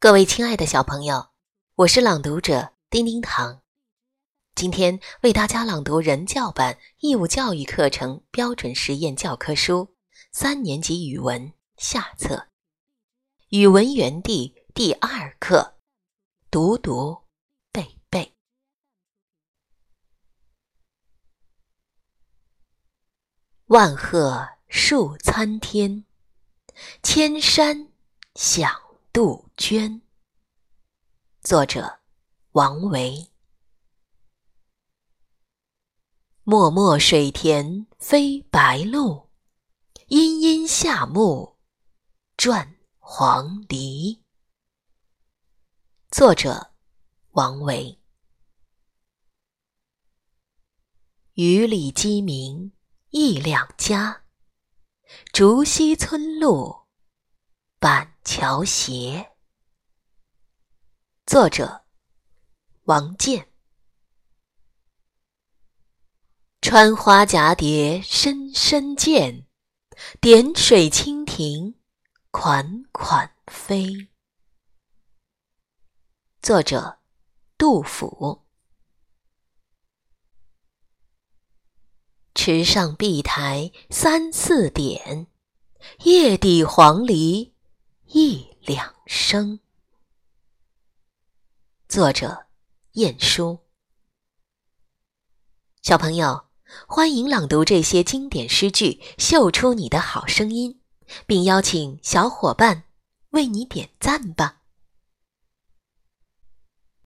各位亲爱的小朋友，我是朗读者丁丁糖，今天为大家朗读人教版义务教育课程标准实验教科书三年级语文下册语文园地第二课，读读背背。万壑树参天，千山响。杜鹃。作者：王维。漠漠水田飞白鹭，阴阴夏木转黄鹂。作者：王维。雨里鸡鸣一两家，竹溪村路。板桥斜。作者：王建。穿花蛱蝶深深见，点水蜻蜓款款飞。作者：杜甫。池上碧苔三四点，叶底黄鹂。两声。作者：晏殊。小朋友，欢迎朗读这些经典诗句，秀出你的好声音，并邀请小伙伴为你点赞吧。